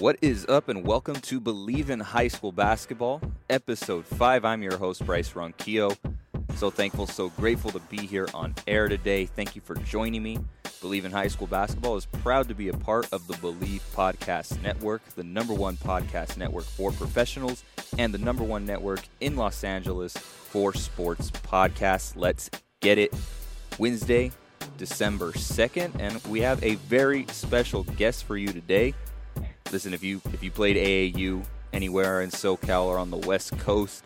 What is up, and welcome to Believe in High School Basketball, episode 5. I'm your host, Bryce Ronquillo. So thankful, so grateful to be here on air today. Thank you for joining me. Believe in High School Basketball is proud to be a part of the Believe Podcast Network, the number one podcast network for professionals and the number one network in Los Angeles for sports podcasts. Let's get it. Wednesday, December 2nd, and we have a very special guest for you today. Listen, if you if you played AAU anywhere in SoCal or on the West Coast,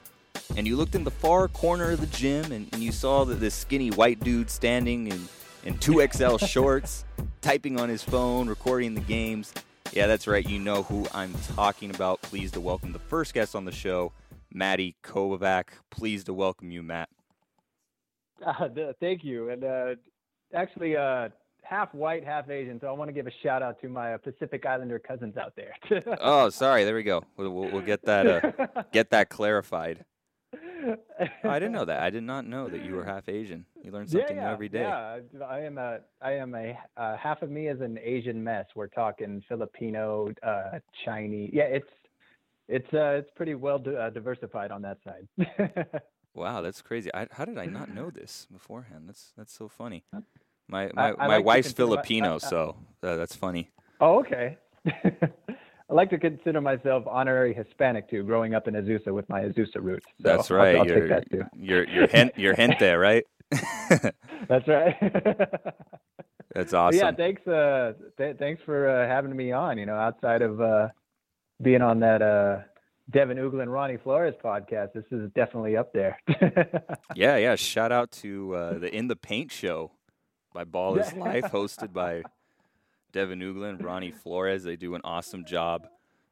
and you looked in the far corner of the gym and, and you saw that this skinny white dude standing in, in 2XL shorts, typing on his phone, recording the games. Yeah, that's right. You know who I'm talking about. Pleased to welcome the first guest on the show, Matty Kovac. Pleased to welcome you, Matt. Uh, thank you. And uh, actually, uh, half white, half Asian. So I want to give a shout out to my uh, Pacific Islander cousins out there. oh, sorry. There we go. We'll, we'll, we'll get that uh, get that clarified. Oh, I didn't know that. I did not know that you were half Asian. You learn something yeah, yeah, new every day. Yeah, I am a I am a uh, half of me is an Asian mess. We're talking Filipino, uh, Chinese. Yeah, it's it's uh, it's pretty well uh, diversified on that side. wow, that's crazy. I, how did I not know this beforehand? That's that's so funny. My my, I my like wife's consider my- Filipino, I- I- so uh, that's funny. oh, okay. I like to consider myself honorary Hispanic too, growing up in Azusa with my Azusa roots. So That's I'll- right. I'll, you're, take that too. you're you're hint you're hint there, right? That's right. that's But awesome. Yeah, thanks. Uh, th- thanks for uh, having me on. You know, outside of uh, being on that uh, Devin Ugel and Ronnie Flores podcast, this is definitely up there. Yeah, yeah. Shout out to uh, the In the Paint show by Ball is. Life, hosted by Devin Uglin, Ronnie Flores. They do an awesome job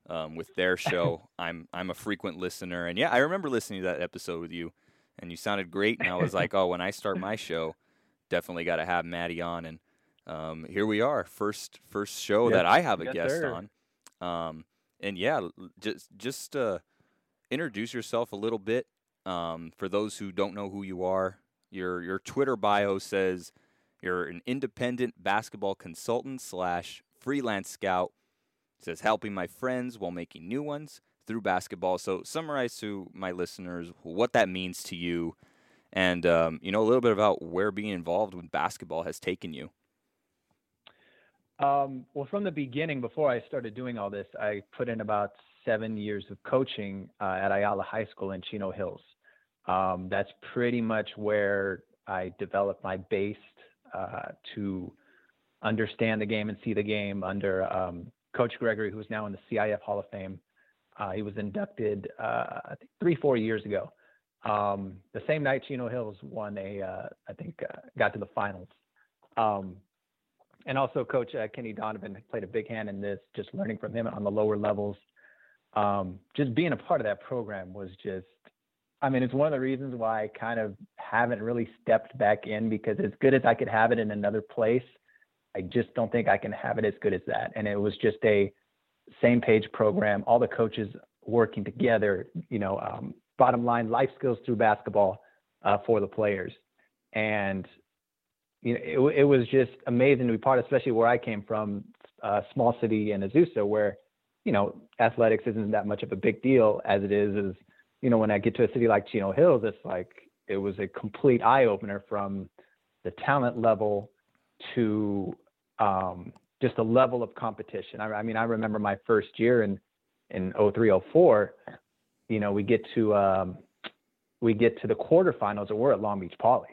um, with their show. I'm I'm a frequent listener, and yeah, I remember listening to that episode with you, and you sounded great. And I was like, oh, when I start my show, definitely got to have Maddie on. And um, here we are, first first show Yes- that I have a yes, guest sir. on. Um, and yeah, just just uh, introduce yourself a little bit um, for those who don't know who you are. Your your Twitter bio says you're an independent basketball consultant slash freelance scout. It says helping my friends while making new ones through basketball. So summarize to my listeners what that means to you, and um, you know a little bit about where being involved with basketball has taken you. Um, well, from the beginning, before I started doing all this, I put in about seven years of coaching uh, at Ayala High School in Chino Hills. Um, that's pretty much where I developed my base to understand the game and see the game under um, Coach Gregory, who's now in the CIF Hall of Fame. Uh, he was inducted, uh, I think, three, four years ago. Um, the same night Chino Hills won a, uh, I think, uh, got to the finals. Um, and also coach uh, Kenny Donovan played a big hand in this, just learning from him on the lower levels. Um, just being a part of that program was just, I mean, it's one of the reasons why I kind of haven't really stepped back in because as good as I could have it in another place, I just don't think I can have it as good as that. And it was just a same page program, all the coaches working together, you know, um, bottom line, life skills through basketball uh, for the players. And you know, it, it was just amazing to be part, especially where I came from, a small city in Azusa, where, you know, athletics isn't that much of a big deal as it is, is, you know, when I get to a city like Chino Hills, it's like, it was a complete eye opener from the talent level to um, just the level of competition. I, I, mean, I remember my first year in in 0304, you know, we get to um, we get to the quarterfinals and we're at Long Beach Poly.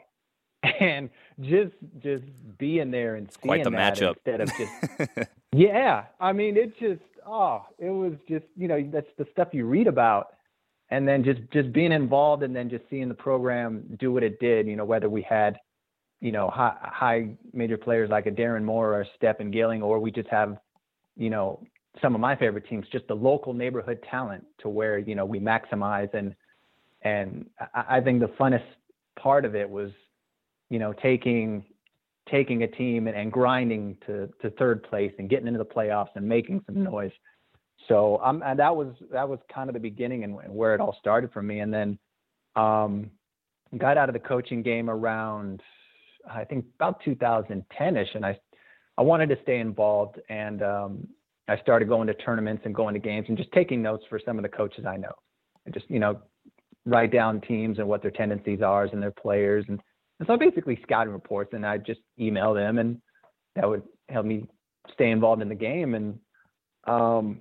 And just just being there and seeing Quite the that matchup. instead of just Yeah. I mean it just oh, it was just, you know, that's the stuff you read about and then just just being involved and then just seeing the program do what it did, you know, whether we had you know, high, high major players like a Darren Moore or Stephen Gilling, or we just have, you know, some of my favorite teams, just the local neighborhood talent to where, you know, we maximize and, and I, I think the funnest part of it was, you know, taking, taking a team and, and grinding to, to third place and getting into the playoffs and making some noise. So um, and that was, that was kind of the beginning and, and where it all started for me. And then, um, got out of the coaching game around I think about 2010ish, and I I wanted to stay involved, and um, I started going to tournaments and going to games and just taking notes for some of the coaches I know, and just you know write down teams and what their tendencies are and their players, and, and so basically scouting reports, and I just email them, and that would help me stay involved in the game, and um,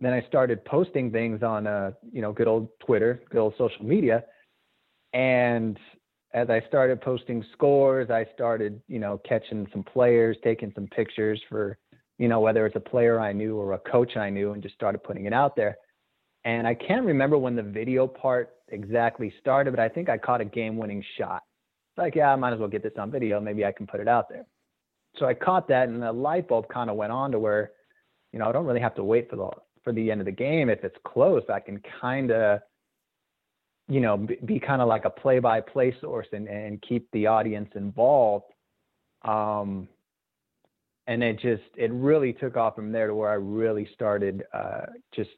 then I started posting things on uh, you know good old Twitter, good old social media, and as I started posting scores, I started, you know, catching some players, taking some pictures for, you know, whether it's a player I knew or a coach I knew, and just started putting it out there. And I can't remember when the video part exactly started, but I think I caught a game winning shot. It's like, yeah, I might as well get this on video. Maybe I can put it out there. So I caught that, and the light bulb kind of went on to where, you know, I don't really have to wait for the for the end of the game. If it's close, I can kind of you know, be, be kind of like a play-by-play source and, and keep the audience involved. Um, and it just it really took off from there to where I really started uh, just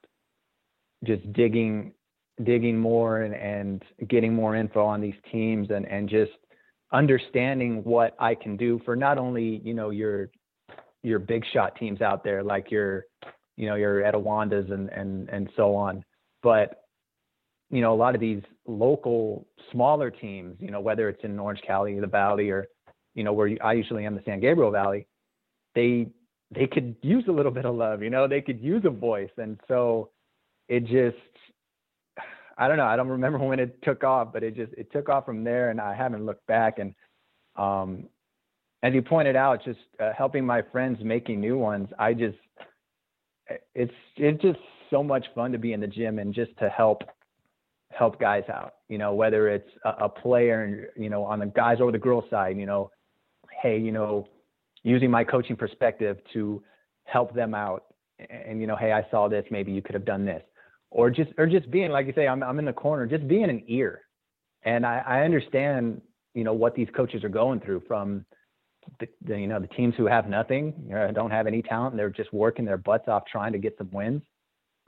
just digging digging more and, and getting more info on these teams and and just understanding what I can do for not only you know your your big shot teams out there like your you know your Etiwandas and and and so on, but you know, a lot of these local smaller teams, you know, whether it's in Orange County, the Valley, or you know, where I usually am, the San Gabriel Valley, they they could use a little bit of love, you know, they could use a voice, and so it just, I don't know, I don't remember when it took off, but it just it took off from there, and I haven't looked back. And um, as you pointed out, just uh, helping my friends making new ones, I just, it's it's just so much fun to be in the gym and just to help help guys out. You know, whether it's a, a player, you know, on the guys or the girls side, you know, hey, you know, using my coaching perspective to help them out, and you know, hey, I saw this, maybe you could have done this, or just or just being like you say, I'm I'm in the corner, just being an ear, and I, I understand, you know, what these coaches are going through from. The, you know the teams who have nothing don't have any talent they're just working their butts off trying to get some wins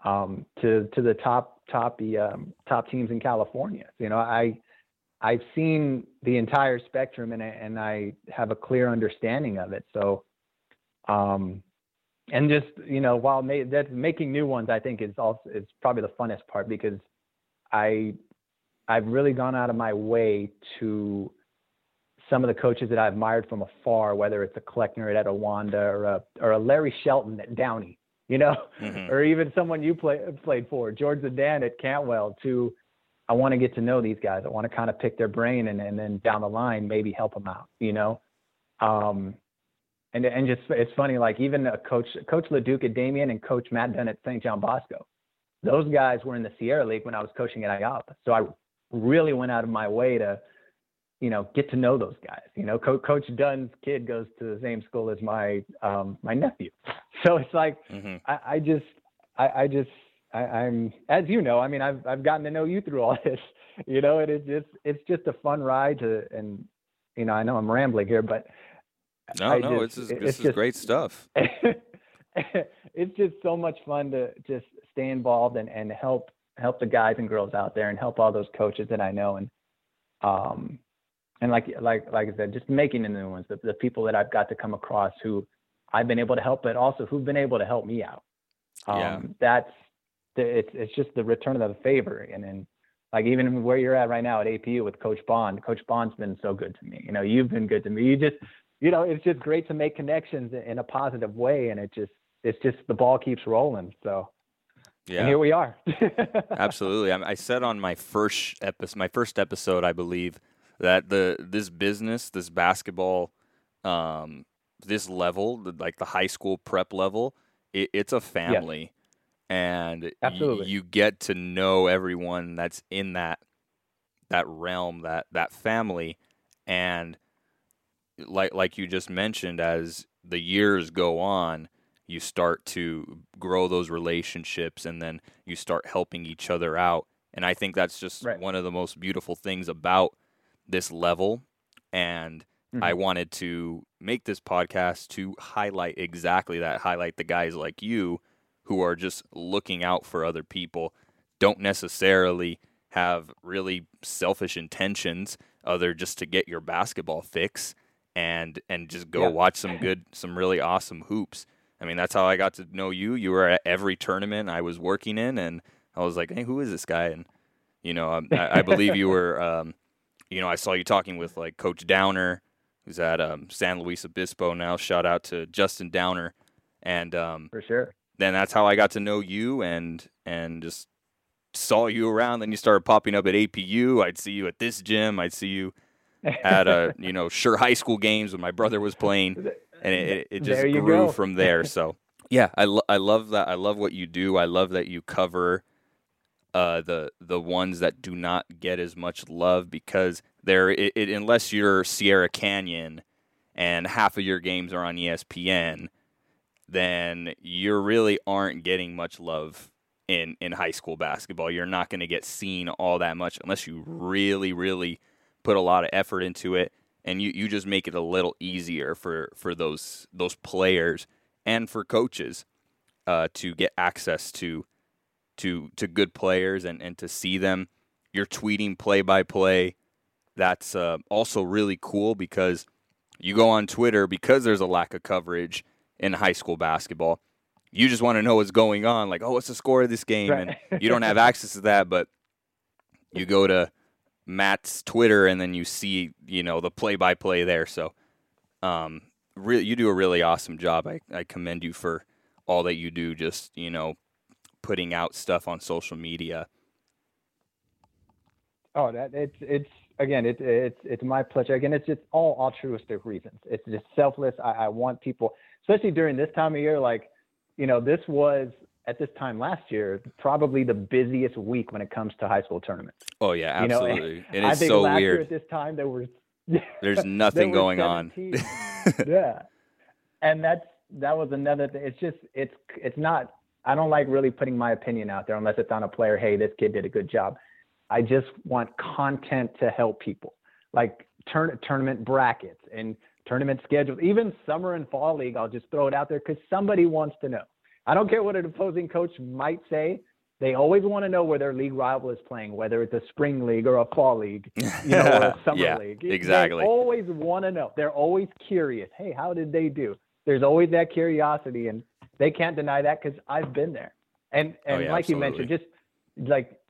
um, to to the top top the um, top teams in California. You know, I I've seen the entire spectrum and and I have a clear understanding of it. So, um, and just you know, while ma- making new ones, I think is also is probably the funnest part because I I've really gone out of my way to some of the coaches that I admired from afar, whether it's a Kleckner at Etiwanda or a or a Larry Shelton at Downey you know, mm-hmm. or even someone you play, played for, George Zidane at Cantwell. To I want to get to know these guys. I want to kind of pick their brain and and then down the line maybe help them out. You know, um, and and just it's funny like even a coach Coach LeDuc at Damien and Coach Matt Dunn at St. John Bosco. Those guys were in the Sierra League when I was coaching at Ayala. So I really went out of my way to you know, get to know those guys. You know, Co- Coach Dunn's kid goes to the same school as my um, my nephew, so it's like mm-hmm. I, I, just I, I just I, am as you know. I mean, I've I've gotten to know you through all this. You know, and it's just it's just a fun ride to and you know I know I'm rambling here, but no, I no, just, it's, it's, this is just, great stuff. it's just so much fun to just stay involved and and help help the guys and girls out there and help all those coaches that I know and um and like like like I said, just making the new ones, the, the people that I've got to come across who I've been able to help, but also who've been able to help me out. Um, yeah. That's it's it's just the return of the favor, and then like even where you're at right now at APU with Coach Bond. Coach Bond's been so good to me. You know, you've been good to me. You just, you know, it's just great to make connections in a positive way, and it just, it's just the ball keeps rolling. So. Yeah. And here we are. Absolutely. I, I said on my first episode, my first episode, I believe that the this business, this basketball, um, this level, like the high school prep level, it, it's a family. And Absolutely. Y- you get to know everyone that's in that that realm, that that family, and like like you just mentioned, as the years go on, you start to grow those relationships, and then you start helping each other out. And I think that's just right. one of the most beautiful things about this level. And mm-hmm. I wanted to make this podcast to highlight exactly that, highlight the guys like you who are just looking out for other people, don't necessarily have really selfish intentions other just to get your basketball fix and and just go yeah. watch some good some really awesome hoops. I mean, that's how I got to know you. You were at every tournament I was working in, and I was like, "Hey, who is this guy?" And you know, um, I, I, believe you were. Um, you know, I saw you talking with like Coach Downer, who's at um, San Luis Obispo now. Shout out to Justin Downer, and um, for sure then that's how I got to know you and and just saw you around. Then you started popping up at APU. I'd see you at this gym. I'd see you at a you know sure high school games when my brother was playing, and it, it just grew go. from there. So yeah, I lo- I love that. I love what you do. I love that you cover uh, the the ones that do not get as much love because they're it, it, unless you're Sierra Canyon and half of your games are on ESPN then you really aren't getting much love in in high school basketball. You're not going to get seen all that much unless you really really put a lot of effort into it and you, you just make it a little easier for for those those players and for coaches uh, to get access to to to good players and, and to see them. You're tweeting play by play. That's uh, also really cool because you go on Twitter because there's a lack of coverage in high school basketball. You just want to know what's going on, like, oh, what's the score of this game? Right. And you don't have access to that, but you go to Matt's Twitter and then you see, you know, the play by play there. So, um, really, you do a really awesome job. I, I commend you for all that you do, just, you know, putting out stuff on social media. Oh, that it's it's again, it's it's it's my pleasure. Again, it's just all altruistic reasons. It's just selfless. I, I want people especially during this time of year, like, you know, this was at this time last year probably the busiest week when it comes to high school tournaments. Oh yeah, absolutely. You know, it is I think so last weird. Year at this time there was there's nothing there going on. yeah, and that's that was another thing. It's just it's it's not. I don't like really putting my opinion out there unless it's on a player. Hey, this kid did a good job. I just want content to help people, like turn tournament brackets and tournament schedules, even summer and fall league. I'll just throw it out there because somebody wants to know. I don't care what an opposing coach might say. They always want to know where their league rival is playing, whether it's a spring league or a fall league, you know, or a summer yeah, league. Exactly. They always want to know. They're always curious. Hey, how did they do? There's always that curiosity, and they can't deny that because I've been there. And and oh, yeah, like absolutely. you mentioned, just like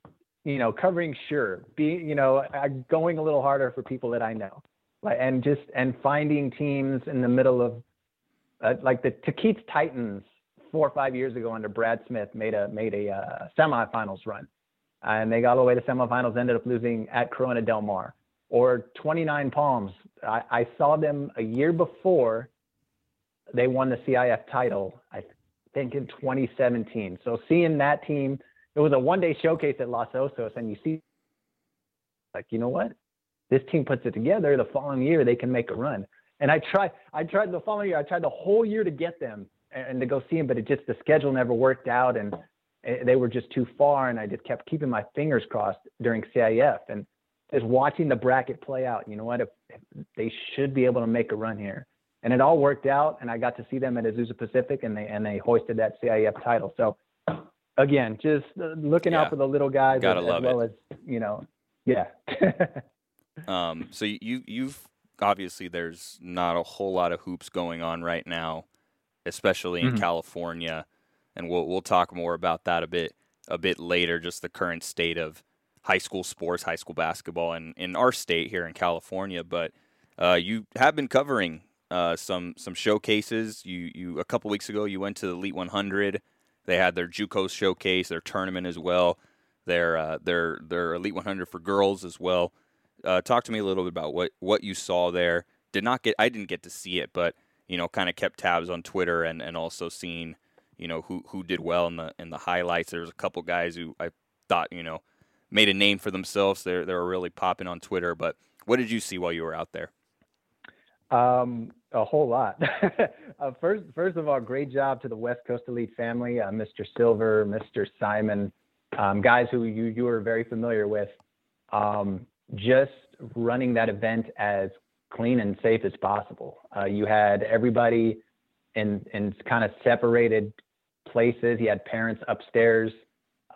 you know, covering sure, being you know, going a little harder for people that I know like and just and finding teams in the middle of uh, like the Tahquitz Titans four or five years ago under Brad Smith made a made a uh, semifinals run, and they got all the way to semifinals, ended up losing at Corona Del Mar. Or 29 Palms, I, I saw them a year before they won the CIF title. I think in 2017. So seeing that team, it was a one-day showcase at Los Osos, and you see, like, you know what? this team puts it together, the following year they can make a run. And I tried, I tried the following year, I tried the whole year to get them and, to go see them, but it just the schedule never worked out, and eh, they were just too far. And I just kept keeping my fingers crossed during CIF and just watching the bracket play out. You know what? If, if they should be able to make a run here, and it all worked out. And I got to see them at Azusa Pacific, and they and they hoisted that CIF title. So again, just uh, looking yeah. out for the little guys Gotta as, love as well it. as you know, yeah. Um, so you you've obviously there's not a whole lot of hoops going on right now, especially in mm-hmm. California, and we'll we'll talk more about that a bit a bit later. Just the current state of high school sports, high school basketball, in in our state here in California. But uh, you have been covering uh, some some showcases. You you a couple weeks ago you went to the Elite 100. They had their JUCO showcase, their tournament as well, their uh, their their Elite 100 for girls as well. Uh, talk to me a little bit about what what you saw there. Did not get I didn't get to see it, but you know, kind of kept tabs on Twitter and and also seen you know who who did well in the in the highlights. There's a couple guys who I thought you know made a name for themselves. They they were really popping on Twitter. But what did you see while you were out there? Um, a whole lot. uh, first, first of all, great job to the West Coast Elite family, uh, Mr. Silver, Mr. Simon, um, guys who you you are very familiar with. Um, just running that event as clean and safe as possible. Uh, you had everybody in in kind of separated places. You had parents upstairs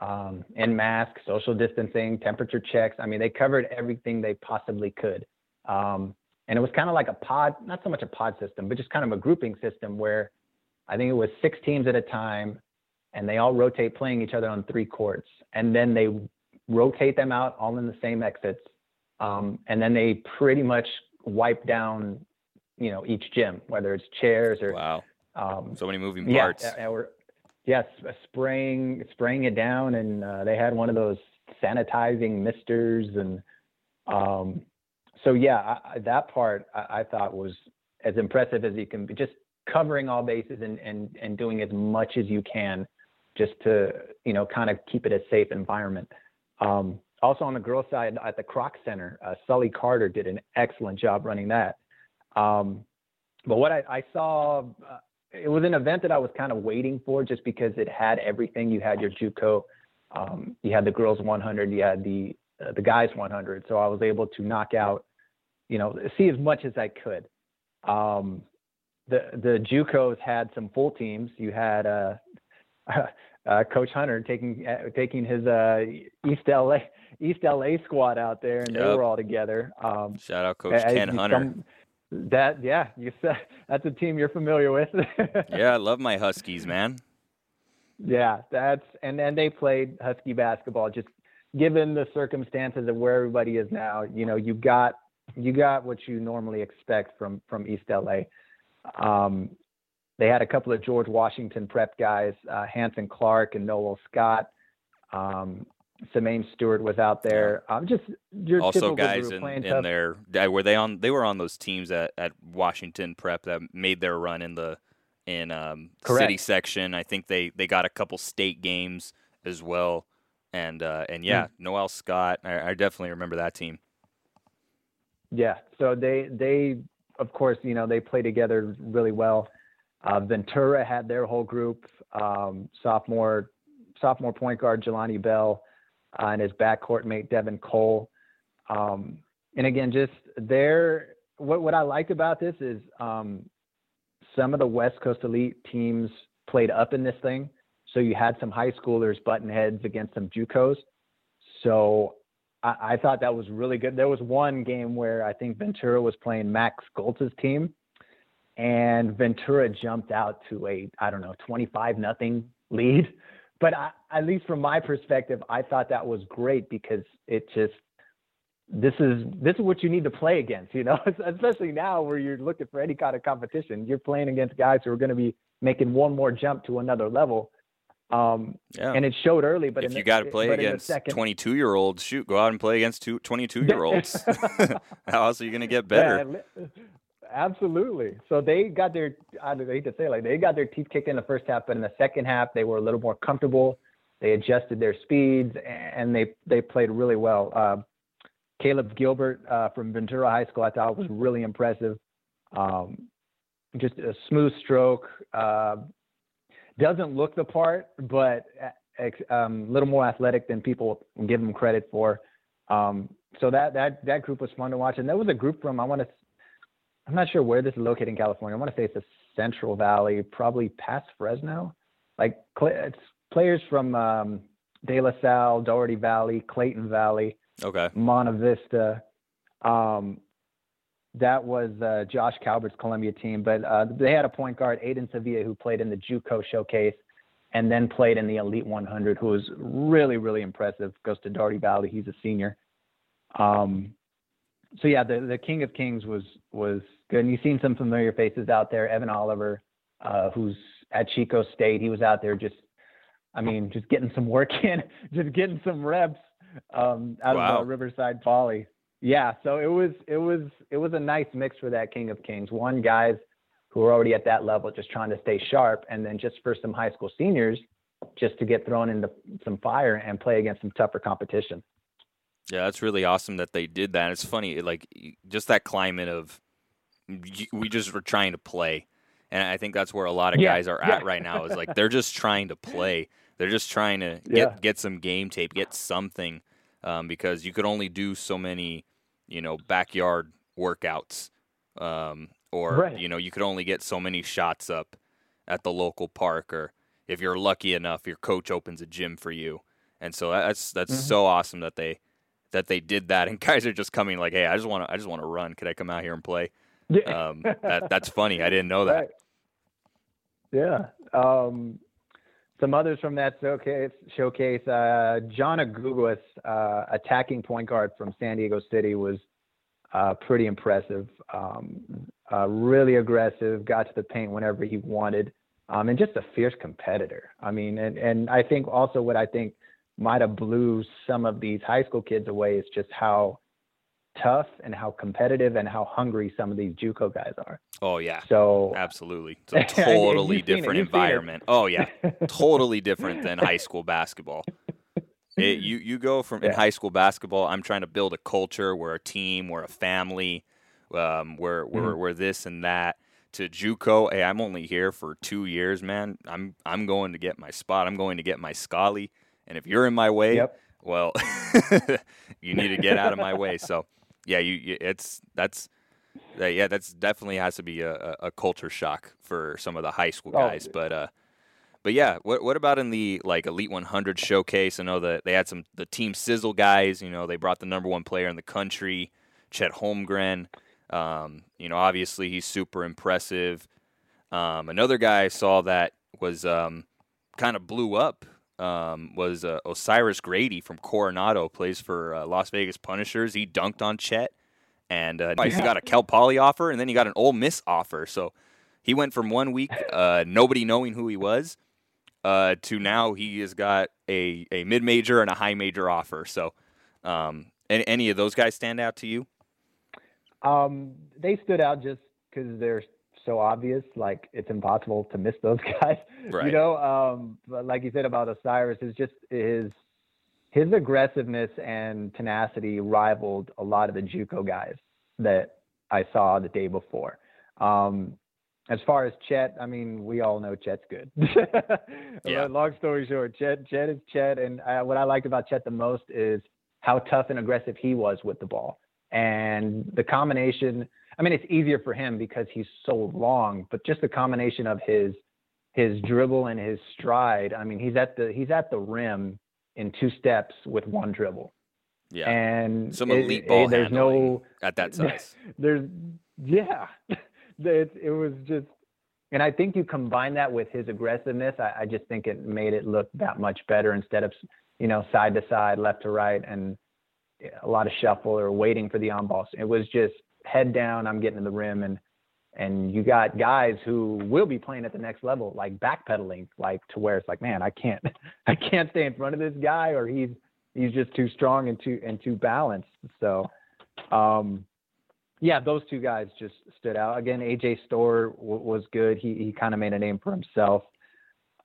um, in masks, social distancing, temperature checks. I mean, they covered everything they possibly could. Um, and it was kind of like a pod, not so much a pod system, but just kind of a grouping system where I think it was six teams at a time and they all rotate playing each other on three courts. And then they rotate them out all in the same exits. Um, and then they pretty much wipe down, you know, each gym, whether it's chairs or wow, um, so many moving parts. Yeah, or yes, spraying spraying it down, and uh, they had one of those sanitizing misters, and um, so yeah, I, that part I, I, thought was as impressive as you can be, just covering all bases and and and doing as much as you can, just to you know kind of keep it a safe environment. Um, also on the girls' side at the Kroc Center, uh, Sully Carter did an excellent job running that. Um, but what I, I saw, uh, it was an event that I was kind of waiting for just because it had everything. You had your JUCO, um, you had the girls 100, you had the uh, the guys 100. So I was able to knock out, you know, see as much as I could. Um, the the JUCOs had some full teams. You had uh, uh, Coach Hunter taking uh, taking his uh, East LA East LA squad out there, and yep. they were all together. Um, Shout out Coach Ken Hunter. Some, that yeah, you said that's a team you're familiar with. yeah, I love my Huskies, man. Yeah, that's and then they played Husky basketball. Just given the circumstances of where everybody is now, you know, you got you got what you normally expect from from East LA. Um, they had a couple of George Washington prep guys, uh, Hanson Clark and Noel Scott. Um, Stewart was out there. Um, just your also guys in, in there. Were they on? They were on those teams at, at Washington Prep that made their run in the in um, city section. I think they, they got a couple state games as well. And uh, and yeah, mm. Noel Scott. I, I definitely remember that team. Yeah. So they they of course you know they play together really well. Uh, Ventura had their whole group. Um, sophomore sophomore point guard Jelani Bell uh, and his backcourt mate Devin Cole. Um, and again, just there, what, what I liked about this is um, some of the West Coast elite teams played up in this thing. So you had some high schoolers button heads against some JUCOs. So I, I, thought that was really good. There was one game where I think Ventura was playing Max Goltz's team, and Ventura jumped out to a I don't know 25 nothing lead but I, at least from my perspective, I thought that was great because it just this is this is what you need to play against, you know, especially now where you're looking for any kind of competition. You're playing against guys who are going to be making one more jump to another level. Um, yeah. and it showed early, but if you got to play against 22 year olds, shoot, go out and play against 22 year olds. How else are you going to get better? Yeah, Absolutely. So they got their I hate to say like they got their teeth kicked in the first half, but in the second half they were a little more comfortable. They adjusted their speeds and they they played really well. Uh, Caleb Gilbert uh, from Ventura High School I thought was really impressive. Um, just a smooth stroke. Uh, doesn't look the part, but a um, little more athletic than people give him credit for. Um, so that that that group was fun to watch, and there was a group from I want to I'm not sure where this is located in California. I want to say it's the Central Valley, probably past Fresno. Like it's players from um, De La Salle, Dougherty Valley, Clayton Valley, okay, Monte Vista. Um, that was uh, Josh Calvert's Columbia team, but uh, they had a point guard, Aiden Sevilla, who played in the JUCO showcase. and then played in the Elite 100, who was really, really impressive. Goes to Dougherty Valley. He's a senior. Um, so yeah, the the King of Kings was was good. And you've seen some familiar faces out there. Evan Oliver, uh, who's at Chico State. He was out there just, I mean, just getting some work in, just getting some reps um, out wow. of Riverside Poly. Yeah, so it was it was it was a nice mix for that King of Kings. One guys who are already at that level, just trying to stay sharp, and then just for some high school seniors, just to get thrown into some fire and play against some tougher competition. Yeah, that's really awesome that they did that. It's funny, like just that climate of we just were trying to play, and I think that's where a lot of yeah, guys are yeah. at right now. Is like they're just trying to play. They're just trying to get yeah. get some game tape, get something, um, because you could only do so many, you know, backyard workouts, um, or right. you know, you could only get so many shots up at the local park, or if you're lucky enough, your coach opens a gym for you. And so that's that's mm-hmm. so awesome that they that they did that, and guys are just coming like, "Hey, I just want to, I just want to run. Could I come out here and play?" Um, that, that's funny. I didn't know that. Right. Yeah. Um, some others from that showcase. Showcase. Uh, John Aguguas, uh, attacking point guard from San Diego City, was uh, pretty impressive. Um, uh, really aggressive. Got to the paint whenever he wanted, um, and just a fierce competitor. I mean, and and I think also what I think might have blew some of these high school kids away is just how tough and how competitive and how hungry some of these JUCO guys are. Oh yeah. So absolutely, it's a totally different environment. Oh yeah, totally different than high school basketball. It, you you go from yeah. in high school basketball. I'm trying to build a culture. We're a team. We're a family. Um, we're we're mm-hmm. we're this and that. To JUCO, hey, I'm only here for two years, man. I'm I'm going to get my spot. I'm going to get my Scully. And if you're in my way, yep. well, you need to get out of my way. So, yeah, you, you it's that's yeah, that's definitely has to be a, a, culture shock for some of the high school oh, guys. Oh. But uh, but yeah, what what about in the like Elite 100 showcase? I know that they had some the Team Sizzle guys. You know, they brought the number one player in the country, Chet Holmgren. Um, you know, obviously he's super impressive. Um, another guy I saw that was um, kind of blew up um, was uh, Osiris Grady from Coronado, plays for uh, Las Vegas Punishers. He dunked on Chet, and uh, he got a Cal Poly offer, and then he got an Ole Miss offer. So he went from one week uh, nobody knowing who he was uh, to now he has got a, a mid major and a high major offer. So, um, any, any of those guys stand out to you? Um, they stood out just because they're so obvious, like it's impossible to miss those guys. Right. You know, um, but like you said about Osiris, is just his his aggressiveness and tenacity rivaled a lot of the JUCO guys that I saw the day before. Um, as far as Chet, I mean, we all know Chet's good. yeah. Long story short, Chet, Chet is Chet, and I, what I liked about Chet the most is how tough and aggressive he was with the ball, and the combination I mean, it's easier for him because he's so long, but just the combination of his his dribble and his stride. I mean, he's at the he's at the rim in two steps with one dribble. Yeah, and some elite it, ball it, there's no at that size. There's yeah, it, it was just, and I think you combine that with his aggressiveness. I, I just think it made it look that much better instead of you know side to side, left to right, and a lot of shuffle or waiting for the on ball. It was just head down, I'm getting to the rim, and and you got guys who will be playing at the next level, like backpedaling, like to where it's like, man, I can't, I can't stay in front of this guy, or he's he's just too strong and too and too balanced. So, um, yeah, those two guys just stood out. Again, AJ Storr w- was good. He he kind of made a name for himself.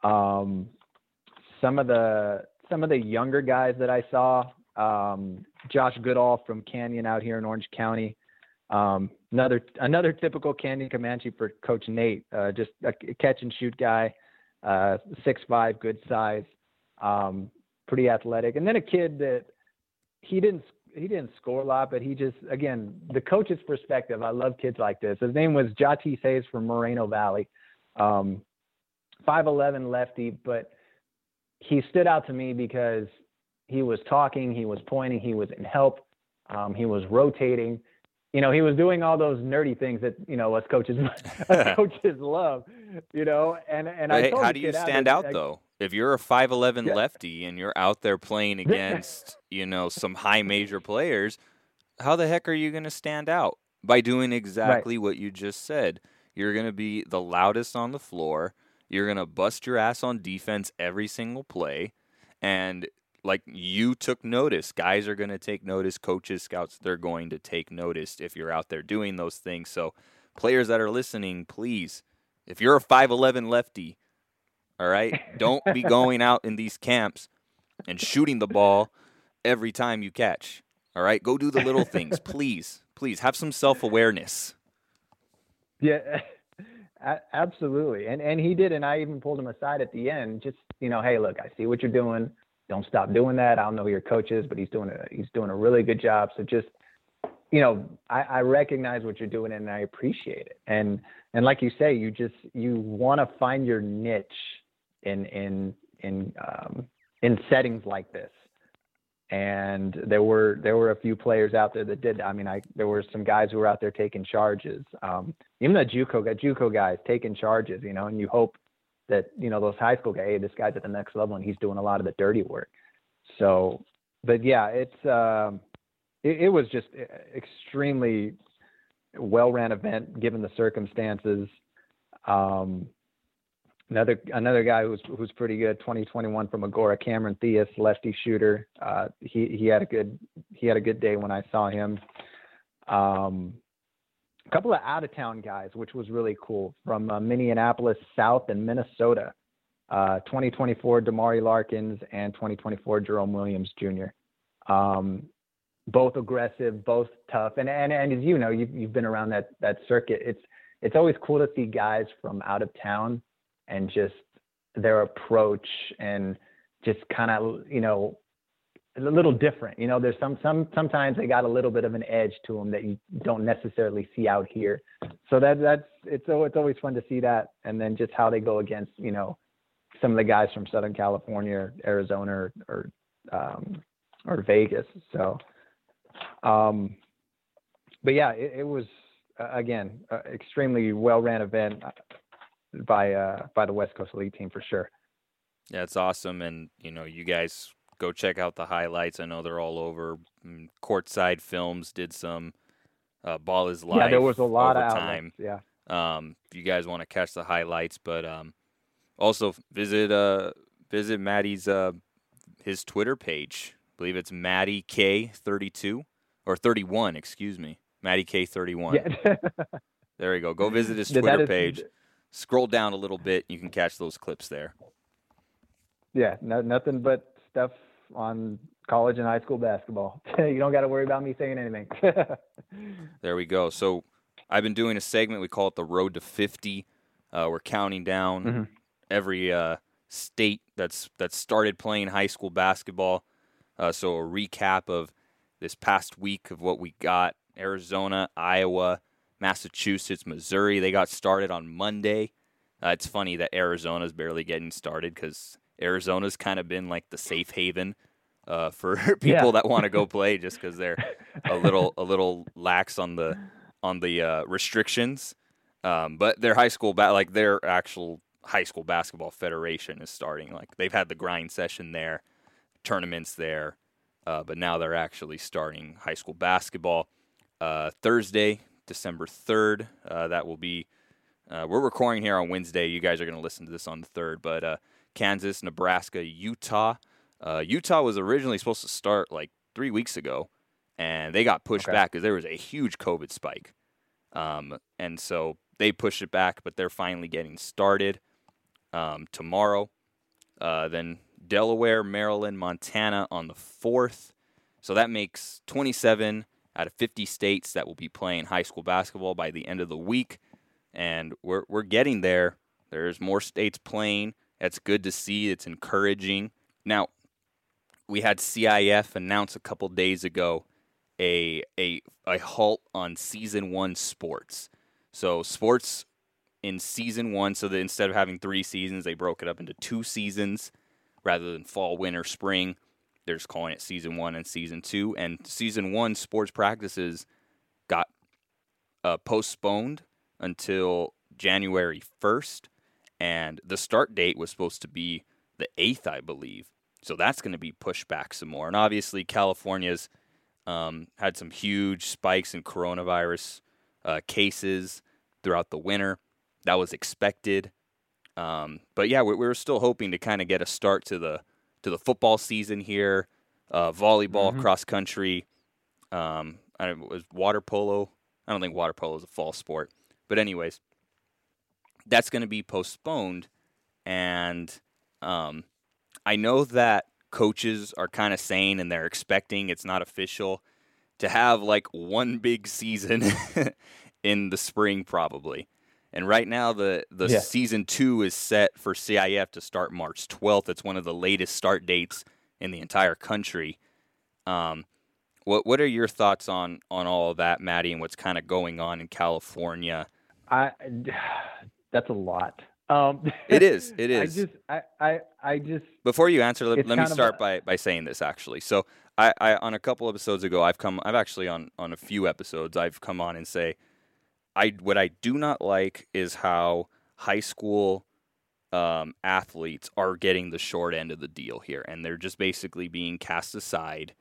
Um, some of the some of the younger guys that I saw, um, Josh Goodall from Canyon out here in Orange County. Um, another another typical Canyon Comanche for Coach Nate, uh, just a catch and shoot guy, uh, six five, good size, um, pretty athletic, and then a kid that he didn't he didn't score a lot, but he just again the coach's perspective. I love kids like this. His name was Jati Hayes from Moreno Valley, um, five eleven lefty, but he stood out to me because he was talking, he was pointing, he was in help, um, he was rotating you know, he was doing all those nerdy things that you know us coaches us coaches love. You know, and and I hey, how do you stand out, out though? if you're a 5'11 yeah. lefty and you're out there playing against, you know, some high major players, how the heck are you going to stand out? By doing exactly right. what you just said. You're going to be the loudest on the floor. You're going to bust your ass on defense every single play. And like you took notice, guys are going to take notice, coaches, scouts, they're going to take notice if you're out there doing those things. So, players that are listening, please, if you're a 5'11 lefty, all right? Don't be going out in these camps and shooting the ball every time you catch. All right? Go do the little things, please. Please have some self-awareness. Yeah. Absolutely. And and he did and I even pulled him aside at the end just, you know, hey, look, I see what you're doing. Don't stop doing that. I don't know who your coach is, but he's doing a he's doing a really good job. So just you know, I, I recognize what you're doing and I appreciate it. And and like you say, you just you want to find your niche in in in um, in settings like this. And there were there were a few players out there that did. I mean, I there were some guys who were out there taking charges. Um, even the JUCO got JUCO guys taking charges, you know, and you hope that you know those high school guys, hey, this guy's at the next level and he's doing a lot of the dirty work. So, but yeah, it's um, it, it was just uh, extremely well ran event given the circumstances. Um, Another another guy who's who's pretty good, 2021 from Agoura Cameron Theus, lefty shooter. Uh, he he had a good he had a good day when I saw him. Um, couple of out of town guys, which was really cool, from uh, Minneapolis South and Minnesota. Uh, 2024 Damari Larkins and 2024 Jerome Williams Jr. Um, both aggressive, both tough, and and and as you know, you've you've been around that that circuit. It's it's always cool to see guys from out of town and just their approach and just kind of you know a little different you know there's some some sometimes they got a little bit of an edge to them that you don't necessarily see out here so that that's it's it's always fun to see that and then just how they go against you know some of the guys from southern california or arizona or or, um, or vegas so um but yeah it, it was again uh, extremely well ran event by uh, by the West Coast Elite team for sure. Yeah, it's awesome, and you know, you guys go check out the highlights. I know they're all over. Mm, Courtside Films did some. Uh, Ball is Life. Yeah, there was a lot of time. Yeah. Um, if you guys want to catch the highlights, but um, also visit uh visit Maddie's uh his Twitter page. I believe it's Maddie K thirty two or thirty one. Excuse me, Maddie K thirty one. Yeah. there we go. Go visit his Twitter is, page scroll down a little bit, you can catch those clips there. Yeah, no, nothing but stuff on college and high school basketball. you don't got to worry about me saying anything. there we go. So I've been doing a segment. We call it the Road to 50. Uh, we're counting down mm-hmm. every uh, state that's that's started playing high school basketball. Uh, so a recap of this past week of what we got: Arizona, Iowa, Massachusetts, Missouri. They got started on Monday. Uh, it's funny that Arizona's barely getting started because Arizona's kind of been like the safe haven uh, for people yeah. that want to go play, just because they're a little a little lax on the on the uh, restrictions. Um, but their high school, ba- like their actual high school basketball federation, is starting. Like they've had the grind session there, tournaments there, uh, but now they're actually starting high school basketball. Uh, Thursday, December 3rd. Uh, that will be, uh, we're recording here on Wednesday. You guys are going to listen to this on the 3rd, but uh, Kansas, Nebraska, Utah. Uh, Utah was originally supposed to start like three weeks ago, and they got pushed okay. back because there was a huge COVID spike. Um, and so they pushed it back, but they're finally getting started um, tomorrow. Uh, then Delaware, Maryland, Montana on the 4th. So that makes 27 out of 50 states that will be playing high school basketball by the end of the week. And we're, we're getting there. There's more states playing. That's good to see. It's encouraging. Now, we had CIF announce a couple days ago a, a, a halt on season one sports. So, sports in season one, so that instead of having three seasons, they broke it up into two seasons rather than fall, winter, spring. They're just calling it season one and season two. And season one sports practices got uh, postponed until January 1st. And the start date was supposed to be the 8th, I believe. So that's going to be pushed back some more. And obviously, California's um, had some huge spikes in coronavirus uh, cases throughout the winter. That was expected. Um, but yeah, we, we, were still hoping to kind of get a start to the to the football season here. Uh, volleyball, mm-hmm. cross country, um, I don't, know, was water polo. I don't think water polo is a fall sport, but anyways, that's going to be postponed, and um, I know that coaches are kind of saying and they're expecting it's not official to have like one big season in the spring probably. And right now the the yeah. season 2 is set for CIF to start March 12th. It's one of the latest start dates in the entire country. Um, what what are your thoughts on on all of that, Maddie, and what's kind of going on in California? I that's a lot. Um, it is. It is. I just, I, I, I just. Before you answer, let, let me start a, by, by saying this actually. So, I, I, on a couple episodes ago, I've come, I've actually on, on a few episodes, I've come on and say, I, what I do not like is how high school um, athletes are getting the short end of the deal here, and they're just basically being cast aside,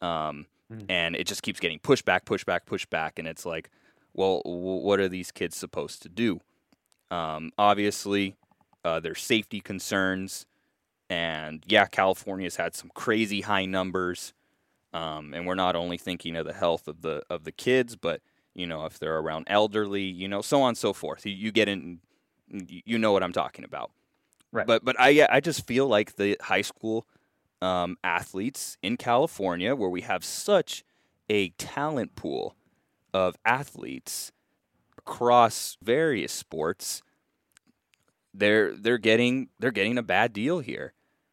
um, mm. and it just keeps getting pushed back, pushed back, pushed back, and it's like, well, w- what are these kids supposed to do? Um, obviously, uh, there's safety concerns, and yeah, California's had some crazy high numbers. Um, and we're not only thinking of the health of the of the kids, but you know if they're around elderly, you know, so on and so forth. You, you get in, you know what I'm talking about. Right. But but I I just feel like the high school um, athletes in California, where we have such a talent pool of athletes across various sports, they're they're getting they're getting a bad deal here,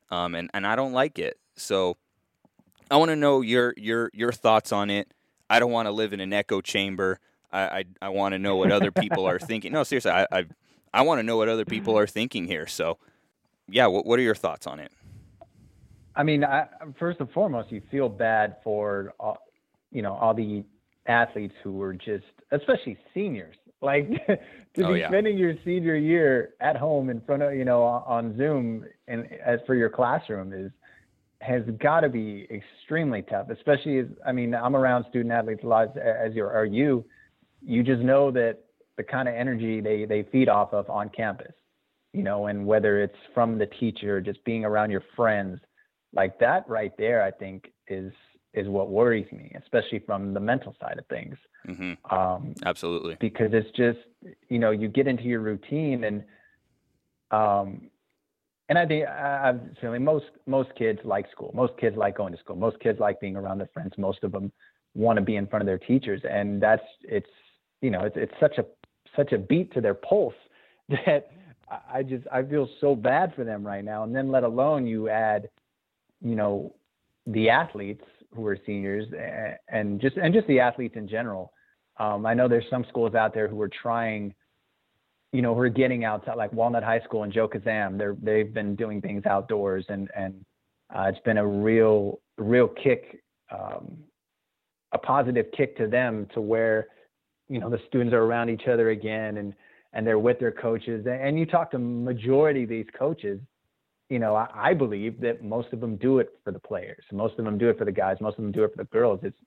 um, and and I don't like it. So I want to know your your your thoughts on it. I don't want to live in an echo chamber. I I, I want to know what other people are thinking. No, seriously, I I, I want to know what other people are thinking here. So, yeah, what what are your thoughts on it? I mean, I, first and foremost, you feel bad for all, you know all the athletes who were just, especially seniors, like to oh, be yeah. spending your senior year at home in front of you know on Zoom and as for your classroom is has got to be extremely tough. Especially as I mean I'm around student athletes a lot as you are you. You just know that the kind of energy they they feed off of on campus, you know, and whether it's from the teacher, just being around your friends, like that right there, I think is is what worries me, especially from the mental side of things. Mm-hmm. Um, Absolutely. Because it's just, you know, you get into your routine and, um, and I think I've certainly most most kids like school. Most kids like going to school. Most kids like being around their friends. Most of them want to be in front of their teachers, and that's it's you know it's it's such a such a beat to their pulse that I just I feel so bad for them right now. And then let alone you add, you know, the athletes who are seniors and just and just the athletes in general. Um, I know there's some schools out there who are trying, you know, who are getting outside, like Walnut High School and Joe Kazam. They're they've been doing things outdoors, and and uh, it's been a real real kick, um, a positive kick to them to where, you know, the students are around each other again, and and they're with their coaches. And you talk to majority of these coaches, you know, I, I, believe that most of them do it for the players. Most of them do it for the guys. Most of them do it for the girls. It's,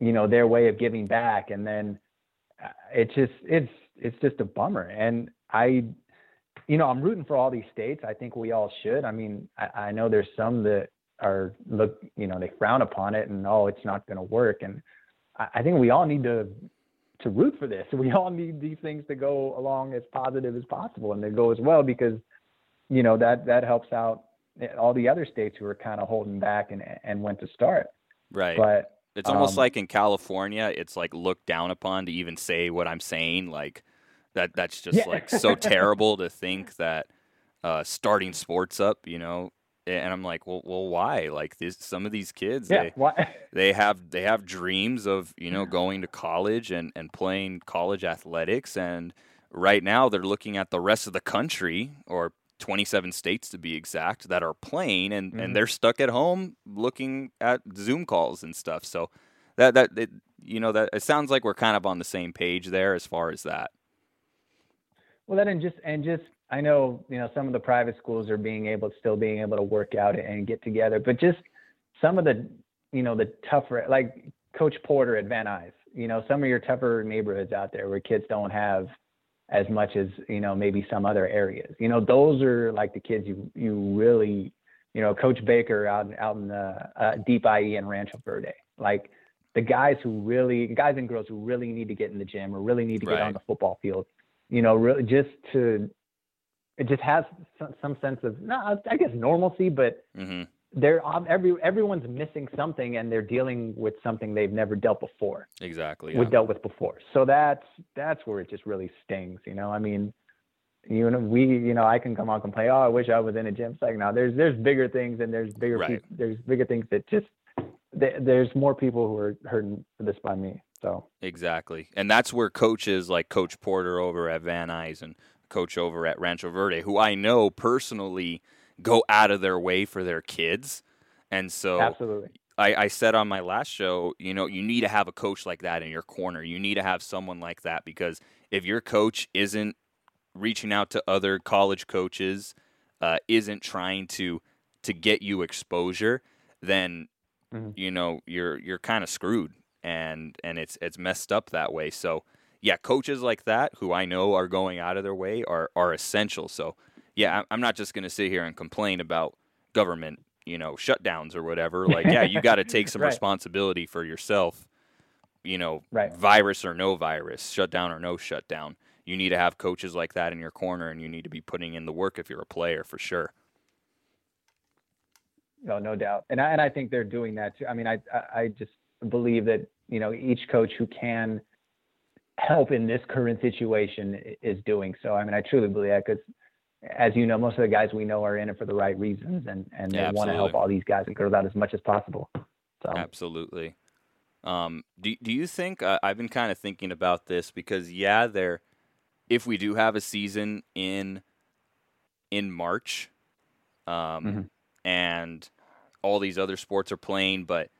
you know, their way of giving back. And then uh, it's just, it's, it's just a bummer. And I, you know, I'm rooting for all these states. I think we all should. I mean, I, I know there's some that are look, you know, they frown upon it and oh, it's not going to work. And I, I think we all need to to root for this. We all need these things to go along as positive as possible and to go as well because you know that that helps out all the other states who are kind of holding back and and when to start. Right. But it's almost um, like in California, it's like looked down upon to even say what I'm saying. Like that that's just yeah. like so terrible to think that uh, starting sports up, you know. And I'm like, well, well, why? Like this, some of these kids, yeah, they, why? they have they have dreams of you know going to college and and playing college athletics, and right now they're looking at the rest of the country or 27 states to be exact that are playing and, mm-hmm. and they're stuck at home looking at zoom calls and stuff so that that it, you know that it sounds like we're kind of on the same page there as far as that well that and just and just I know, you know, some of the private schools are being able, still being able to work out and get together, but just some of the, you know, the tougher, like Coach Porter at Van Nuys, you know, some of your tougher neighborhoods out there where kids don't have as much as, you know, maybe some other areas. You know, those are like the kids you you really, you know, Coach Baker out out in the uh, Deep IE and Rancho Verde, like the guys who really, guys and girls who really need to get in the gym or really need to get on the football field, you know, really just to, it just has some, some sense of, no, I guess normalcy, but hmm they're every everyone's missing something and they're dealing with something they've never dealt before Exactly. we Yeah. dealt with before so that's that's where it just really stings you know i mean you know we you know i can come out and play oh i wish i was in a gym it's like now there's there's bigger things and there's bigger Right. peop- there's bigger things that just th- there's more people who are hurting for this by me so Exactly. And that's where coaches like Coach Porter over at Van Nuys and coach over at Rancho Verde, who I know personally go out of their way for their kids. And so absolutely I, I said on my last show, you know, you need to have a coach like that in your corner. You need to have someone like that because if your coach isn't reaching out to other college coaches, uh, isn't trying to to get you exposure, then Mhm. you know you're you're kind of screwed, and and it's it's messed up that way. So yeah, coaches like that who I know are going out of their way are are essential. So yeah, I'm not just going to sit here and complain about government, you know, shutdowns or whatever. Like, yeah, you got to take some Right. responsibility for yourself. You know, Right. virus or no virus, shutdown or no shutdown. You need to have coaches like that in your corner, and you need to be putting in the work if you're a player for sure. No, no doubt. And I, and I think they're doing that too. I mean, I, I, I just believe that, you know, each coach who can help in this current situation is doing so. I mean, I truly believe that because as you know, most of the guys we know are in it for the right reasons and, and Yeah, they want to help all these guys and girls out as much as possible. So Absolutely. Um, do do you think uh, I've been kind of thinking about this because yeah, there, if we do have a season in in March, um, Mhm. and all these other sports are playing, but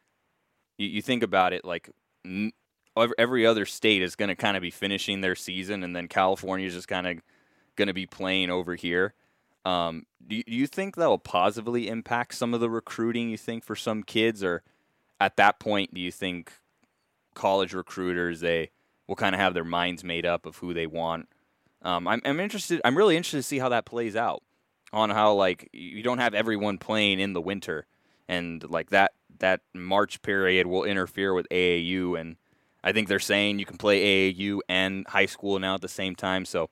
you, you think about it like n- every other state is going to kind of be finishing their season, and then California is just kind of going to be playing over here. Um, do, you, do you think that will positively impact some of the recruiting? You think for some kids, or at that point, do you think college recruiters they will kind of have their minds made up of who they want? Um, I'm, I'm interested. I'm really interested to see how that plays out on how like you don't have everyone playing in the winter, and like that that March period will interfere with AAU, and I think they're saying you can play AAU and high school now at the same time. So,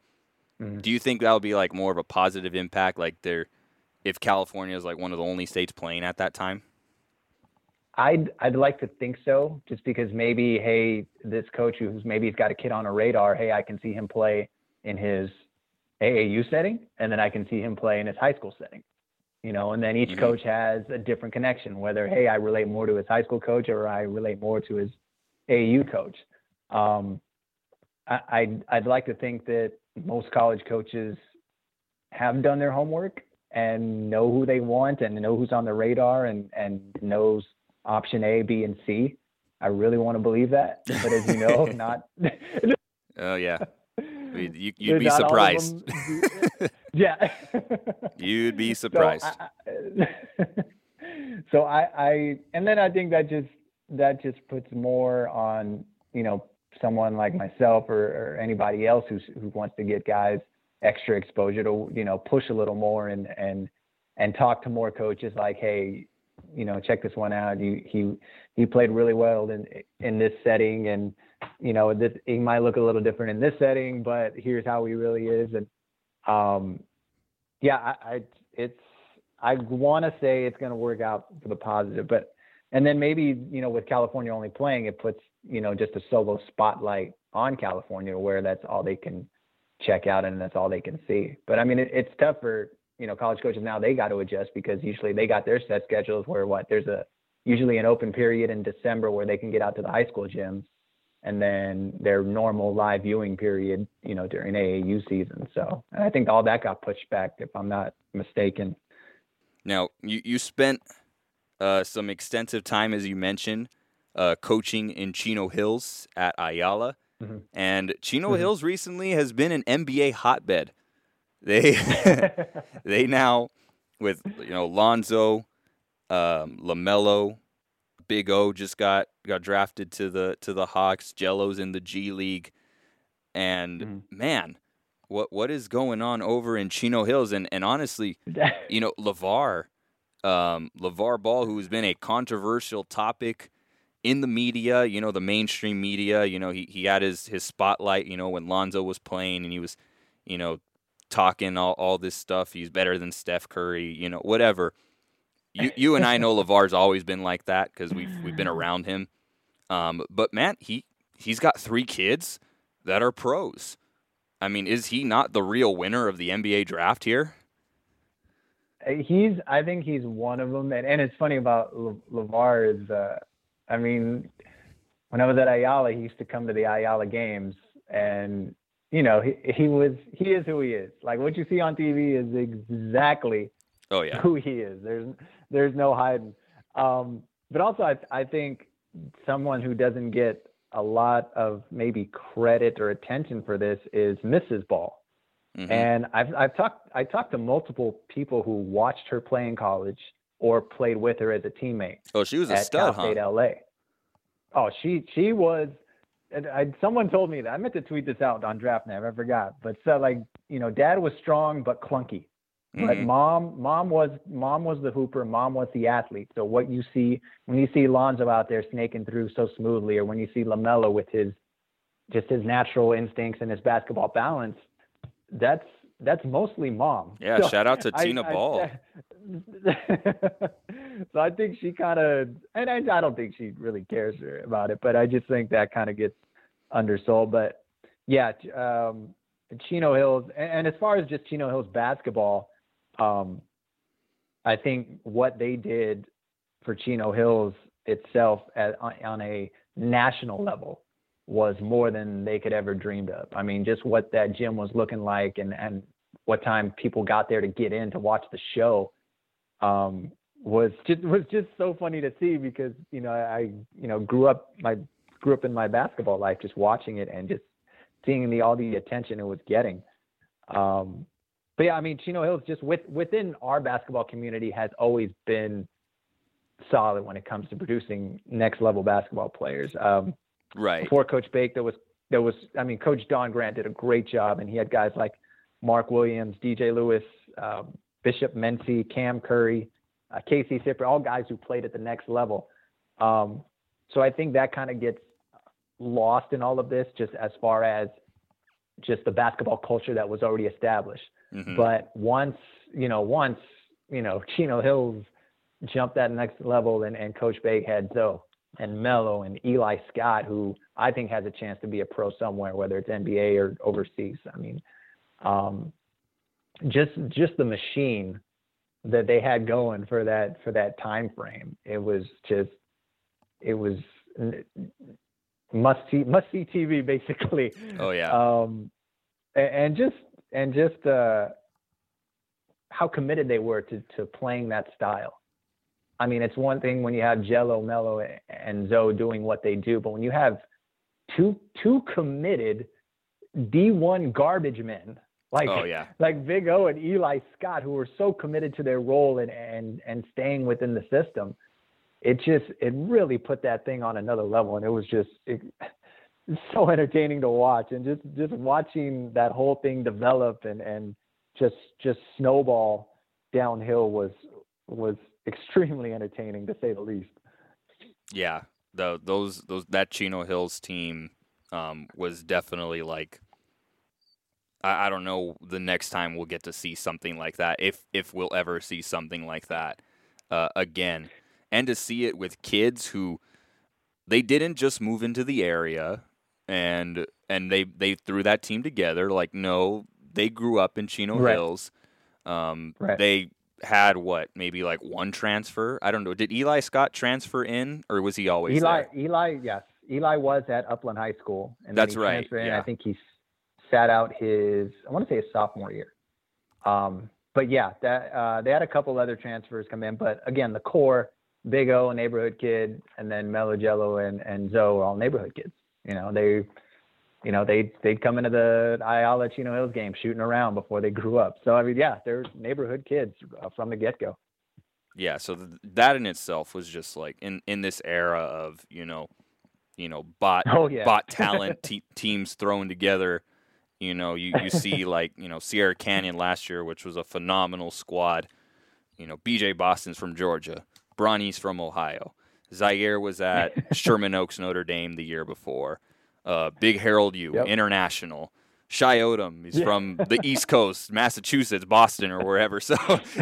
Mhm. do you think that would be like more of a positive impact, like there, if California is like one of the only states playing at that time? I'd I'd like to think so, just because maybe hey, this coach who's maybe he's got a kid on a radar, hey, I can see him play in his AAU setting, and then I can see him play in his high school setting. You know, and then each Mhm. coach has a different connection. Whether hey, I relate more to his high school coach or I relate more to his AAU coach. Um, I, I'd I'd like to think that most college coaches have done their homework and know who they want and know who's on the radar and and knows option A, B, and C. I really want to believe that, but as you know, not. Oh yeah, You- you'd be not all of surprised. yeah. You'd be So surprised. I, I- so I, I, and then I think that just that just puts more on you know someone like myself or, or anybody else who's who wants to get guys extra exposure to you know push a little more and and and talk to more coaches like hey you know check this one out. You he he played really well in in this setting and you know this he might look a little different in this setting but here's how he really is. And um yeah i, I it's i want to say it's going to work out for the positive but and then maybe you know with california only playing it puts you know just a solo spotlight on california where that's all they can check out and that's all they can see but i mean it, it's tough for you know college coaches now they got to adjust because usually they got their set schedules where what there's a usually an open period in december where they can get out to the high school gyms and then their normal live viewing period, you know, during AAU season. So and I think all that got pushed back, if I'm not mistaken. Now, you, you spent uh, some extensive time, as you mentioned, uh, coaching in Chino Hills at Ayala. Mhm. And Chino Mhm. Hills recently has been an NBA hotbed. they they now with you know Lonzo, um, LaMelo, Big O just got got drafted to the to the Hawks. Gelo's in the G League, and mm-hmm. man, what what is going on over in Chino Hills? And and honestly, you know, LaVar, um, LaVar Ball, who's been a controversial topic in the media, you know, the mainstream media, you know, he, he had his, his spotlight, you know, when Lonzo was playing and he was, you know, talking all, all this stuff. He's better than Steph Curry, you know, whatever. You, you and I know LaVar's always been like that because we've, we've been around him. Um, but man, he, he's got three kids that are pros. I mean, is he not the real winner of the NBA draft here? He's, I think he's one of them. And, and it's funny about Le, LaVar is, uh, I mean, when I was at Ayala, he used to come to the Ayala games, and you know, he he was he is who he is. Like what you see on TV is exactly oh yeah who he is. There's there's no hiding. Um, but also, I I think someone who doesn't get a lot of maybe credit or attention for this is Mrs. Ball. Mm-hmm. And I've I've talked I talked to multiple people who watched her play in college or played with her as a teammate. Oh, she was a stud, Cal State huh? LA. Oh, she she was. I, someone told me that I meant to tweet this out on DraftNet. I forgot, but so like you know, dad was strong but clunky, mm-hmm. but mom mom was mom was the hooper. Mom was the athlete. So what you see when you see Lonzo out there snaking through so smoothly, or when you see LaMelo with his just his natural instincts and his basketball balance, that's that's mostly mom. Yeah, so shout out to I, Tina I, Ball. so I think she kind of, and I, I, don't think she really cares about it, but I just think that kind of gets undersold. But yeah, um, Chino Hills, and, and, as far as just Chino Hills basketball, um, I think what they did for Chino Hills itself at, on a national level was more than they could ever dreamed of. I mean, just what that gym was looking like and, and what time people got there to get in to watch the show um, was just was just so funny to see because you know I you know grew up my grew up in my basketball life just watching it and just seeing the all the attention it was getting. Um, but yeah, I mean Chino Hills just with within our basketball community has always been solid when it comes to producing next level basketball players. Um, right. Before Coach Bake, there was there was I mean Coach Don Grant did a great job and he had guys like Mark Williams, DJ Lewis, um, Bishop Mensah, Cam Curry, uh, Casey Sipper, all guys who played at the next level. Um, so I think that kind of gets lost in all of this, just as far as just the basketball culture that was already established. Mm-hmm. But once, you know, once, you know, Chino Hills jumped that next level and, and Coach Bake had Zo and Melo and Eli Scott, who I think has a chance to be a pro somewhere, whether it's NBA or overseas. I mean, um, just just the machine that they had going for that for that time frame. It was just it was must see must see TV basically. Oh yeah. Um, and, just and just uh, how committed they were to to playing that style. I mean, it's one thing when you have Gelo, Melo, and Zo doing what they do, but when you have two two committed D1 garbage men like, oh yeah, like Big O and Eli Scott, who were so committed to their role and and and staying within the system. It just it really put that thing on another level, and it was just it, so entertaining to watch, and just just watching that whole thing develop and and just just snowball downhill was was extremely entertaining to say the least. Yeah, the those those that Chino Hills team um, was definitely like I, I don't know the next time we'll get to see something like that, if if we'll ever see something like that uh, again, and to see it with kids who they didn't just move into the area and and they they threw that team together. Like no, they grew up in Chino right. Hills. Um, right. They had what maybe like one transfer. I don't know. Did Eli Scott transfer in, or was he always Eli? There? Eli, yes. Eli was at Upland High School, and that's right. Yeah. I think he sat out his I want to say his sophomore year. Um, but yeah, that uh, they had a couple other transfers come in, but again, the core, Big O, neighborhood kid, and then Melo Gelo and and Zo are all neighborhood kids. You know, they you know, they they'd come into the Ayala Chino Hills game shooting around before they grew up. So I mean, yeah, they're neighborhood kids uh, from the get go. Yeah, so th- that in itself was just like in in this era of you know, you know, bot oh, yeah. bot talent te- teams thrown together. You know, you you see like you know Sierra Canyon last year, which was a phenomenal squad. You know, BJ Boston's from Georgia, Bronny's from Ohio. Zaire was at Sherman Oaks, Notre Dame the year before. Uh, Big Harold Yu, yep. international. Shy Odom is yeah. from the East Coast, Massachusetts, Boston, or wherever. So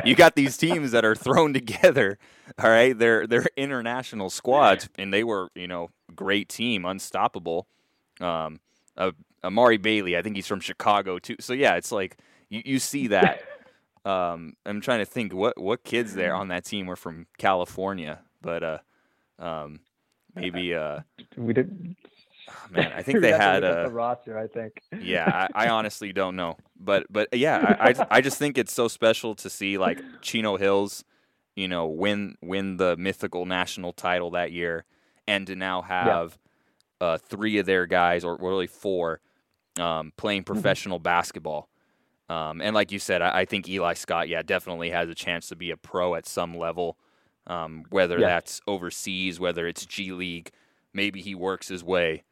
you got these teams that are thrown together. All right, they're they're international squads, and they were you know great team, unstoppable. Um, uh, Amari Bailey, I think he's from Chicago too. So yeah, it's like you, you see that. Um, I'm trying to think what what kids there on that team were from California, but uh, um, maybe uh, we didn't. man, I think they had a the roster. I think. yeah, I, I, honestly don't know, but but yeah, I, I, I just think it's so special to see like Chino Hills, you know, win win the mythical national title that year, and to now have yeah. uh, three of their guys, or really four, um, playing mm-hmm. professional mm-hmm. basketball. Um, and like you said, I, I, think Eli Scott, yeah, definitely has a chance to be a pro at some level, um, whether yeah. that's overseas, whether it's G League. Maybe he works his way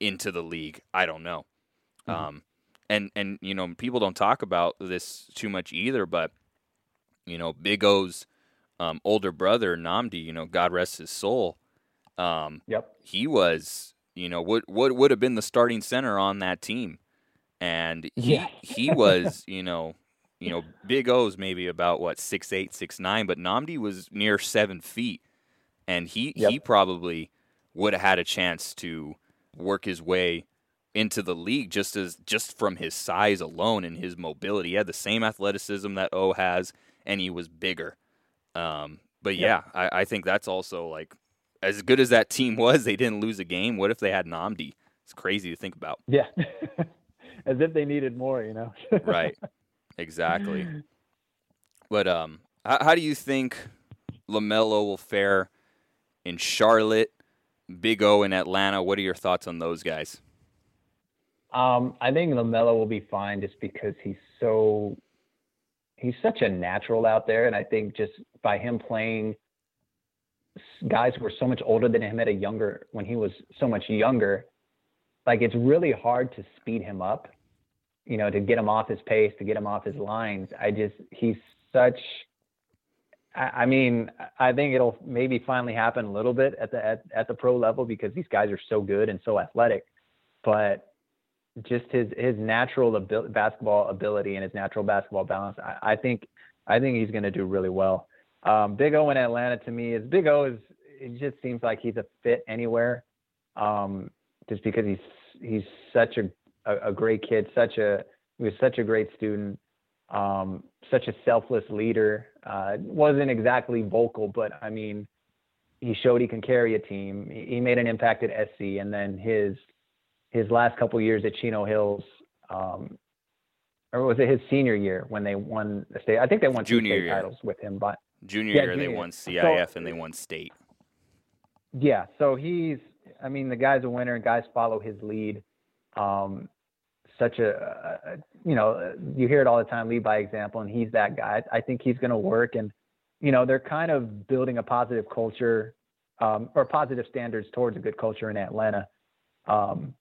into the league. I don't know. Mm-hmm. Um, and and you know people don't talk about this too much either, but you know Big O's um, older brother Nnamdi, you know God rest his soul. Um, yep. He was you know what what would have been the starting center on that team, and he yeah. he was you know you know Big O's maybe about what six eight six nine, but Nnamdi was near seven feet, and he yep. he probably would have had a chance to work his way into the league just as just from his size alone and his mobility. He had the same athleticism that O has, and he was bigger. Um, but yeah, I, I, think that's also like as good as that team was, they didn't lose a game. What if they had Nnamdi? It's crazy to think about. Yeah, as if they needed more, you know. right. Exactly. But um, how, how do you think LaMelo will fare in Charlotte? Big O in Atlanta. What are your thoughts on those guys? Um, I think LaMelo will be fine just because he's so he's such a natural out there, and I think just by him playing guys who were so much older than him at a younger when he was so much younger, like it's really hard to speed him up, you know, to get him off his pace, to get him off his lines. I just he's such I mean, I think it'll maybe finally happen a little bit at the at, at the pro level because these guys are so good and so athletic. But just his his natural abil- basketball ability and his natural basketball balance, I, I think I think he's going to do really well. Um, Big O in Atlanta to me is Big O is it just seems like he's a fit anywhere, um, just because he's he's such a, a, a great kid, such a he was such a great student um, such a selfless leader. Uh, wasn't exactly vocal, but I mean, he showed he can carry a team. He made an impact at SC, and then his his last couple years at Chino Hills, um, or was it his senior year when they won the state? I think they won junior two state titles with him, but junior yeah, year junior. they won CIF so, and they won state. Yeah, so he's. I mean, the guy's a winner, and guys follow his lead. Um, such a, a, you know you hear it all the time lead by example and he's that guy i think he's going to work and you know they're kind of building a positive culture um, or positive standards towards a good culture in atlanta um,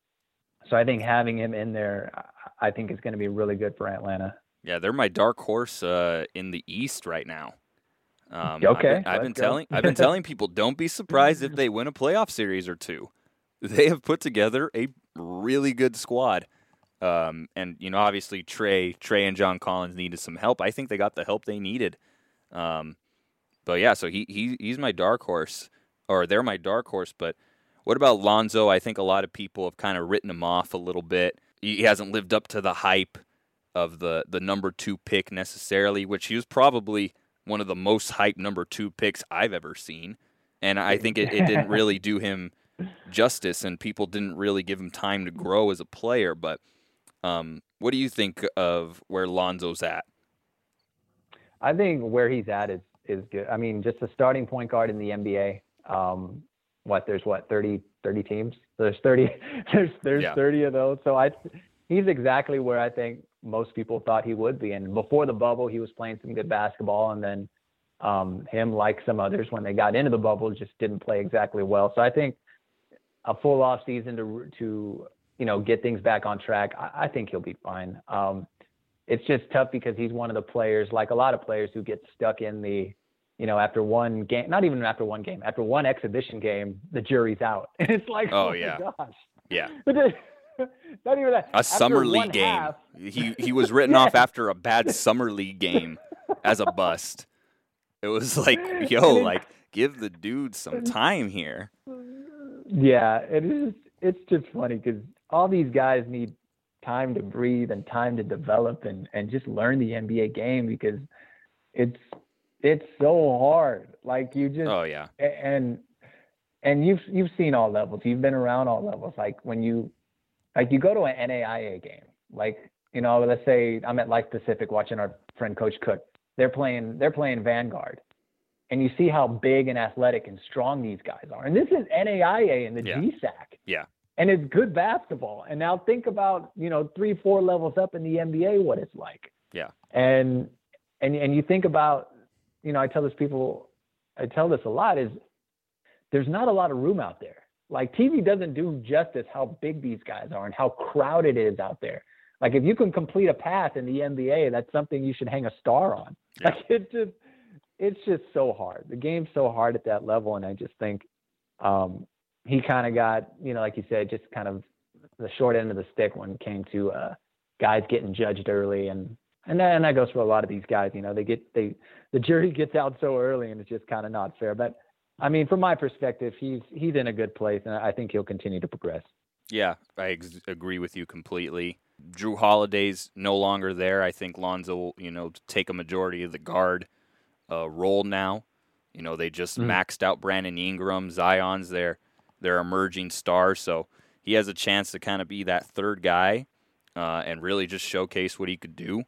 so i think having him in there i think is going to be really good for atlanta yeah they're my dark horse uh, in the east right now um, okay i've been, I've been telling i've been telling people don't be surprised if they win a playoff series or two they have put together a really good squad um, and you know, obviously Trae, Trae and John Collins needed some help. I think they got the help they needed. Um, but yeah, so he, he he's my dark horse, or they're my dark horse. But what about Lonzo? I think a lot of people have kind of written him off a little bit. He hasn't lived up to the hype of the the number two pick necessarily, which he was probably one of the most hyped number two picks I've ever seen. And I think it, it didn't really do him justice, and people didn't really give him time to grow as a player. But um, what do you think of where Lonzo's at? I think where he's at is is good. I mean, just a starting point guard in the NBA. Um, what there's what 30 30 teams. There's 30 there's there's yeah. 30 of those. So I he's exactly where I think most people thought he would be. And before the bubble, he was playing some good basketball, and then um, him, like some others, when they got into the bubble, just didn't play exactly well. So I think a full off season to to you know get things back on track, I, I think he'll be fine. Um, it's just tough because he's one of the players, like a lot of players, who get stuck in the you know, after one game, not even after one game, after one exhibition game, the jury's out. And it's like, oh, oh yeah, gosh. Yeah. not even that. A summer league game. Half, he he was written yeah. off after a bad summer league game as a bust. It was like, yo, like give the dude some time here. Yeah, it is. It's just funny because all these guys need time to breathe and time to develop and and just learn the NBA game because it's it's so hard. Like you just oh yeah and and you've you've seen all levels. You've been around all levels. Like when you like you go to an NAIA game, like you know, let's say I'm at Life Pacific watching our friend Coach Cook. They're playing they're playing Vanguard, and you see how big and athletic and strong these guys are. And this is NAIA and the yeah. GSAC. Yeah. And it's good basketball. And now think about you know three four levels up in the NBA what it's like. Yeah. And and and you think about you know I tell this people I tell this a lot is there's not a lot of room out there like TV doesn't do justice how big these guys are and how crowded it is out there. Like if you can complete a pass in the NBA, that's something you should hang a star on. Yeah. Like it just it's just so hard. The game's so hard at that level, and I just think um, he kind of got, you know, like you said, just kind of the short end of the stick when it came to uh, guys getting judged early, and and that, and that goes for a lot of these guys. You know, they get they the jury gets out so early, and it's just kind of not fair. But I mean, from my perspective, he's he's in a good place, and I think he'll continue to progress. Yeah, I ex- agree with you completely. Jrue Holiday's no longer there. I think Lonzo will, you know, take a majority of the guard uh, role now. You know, they just mm. maxed out Brandon Ingram. Zion's their their emerging star, so he has a chance to kind of be that third guy uh, and really just showcase what he could do.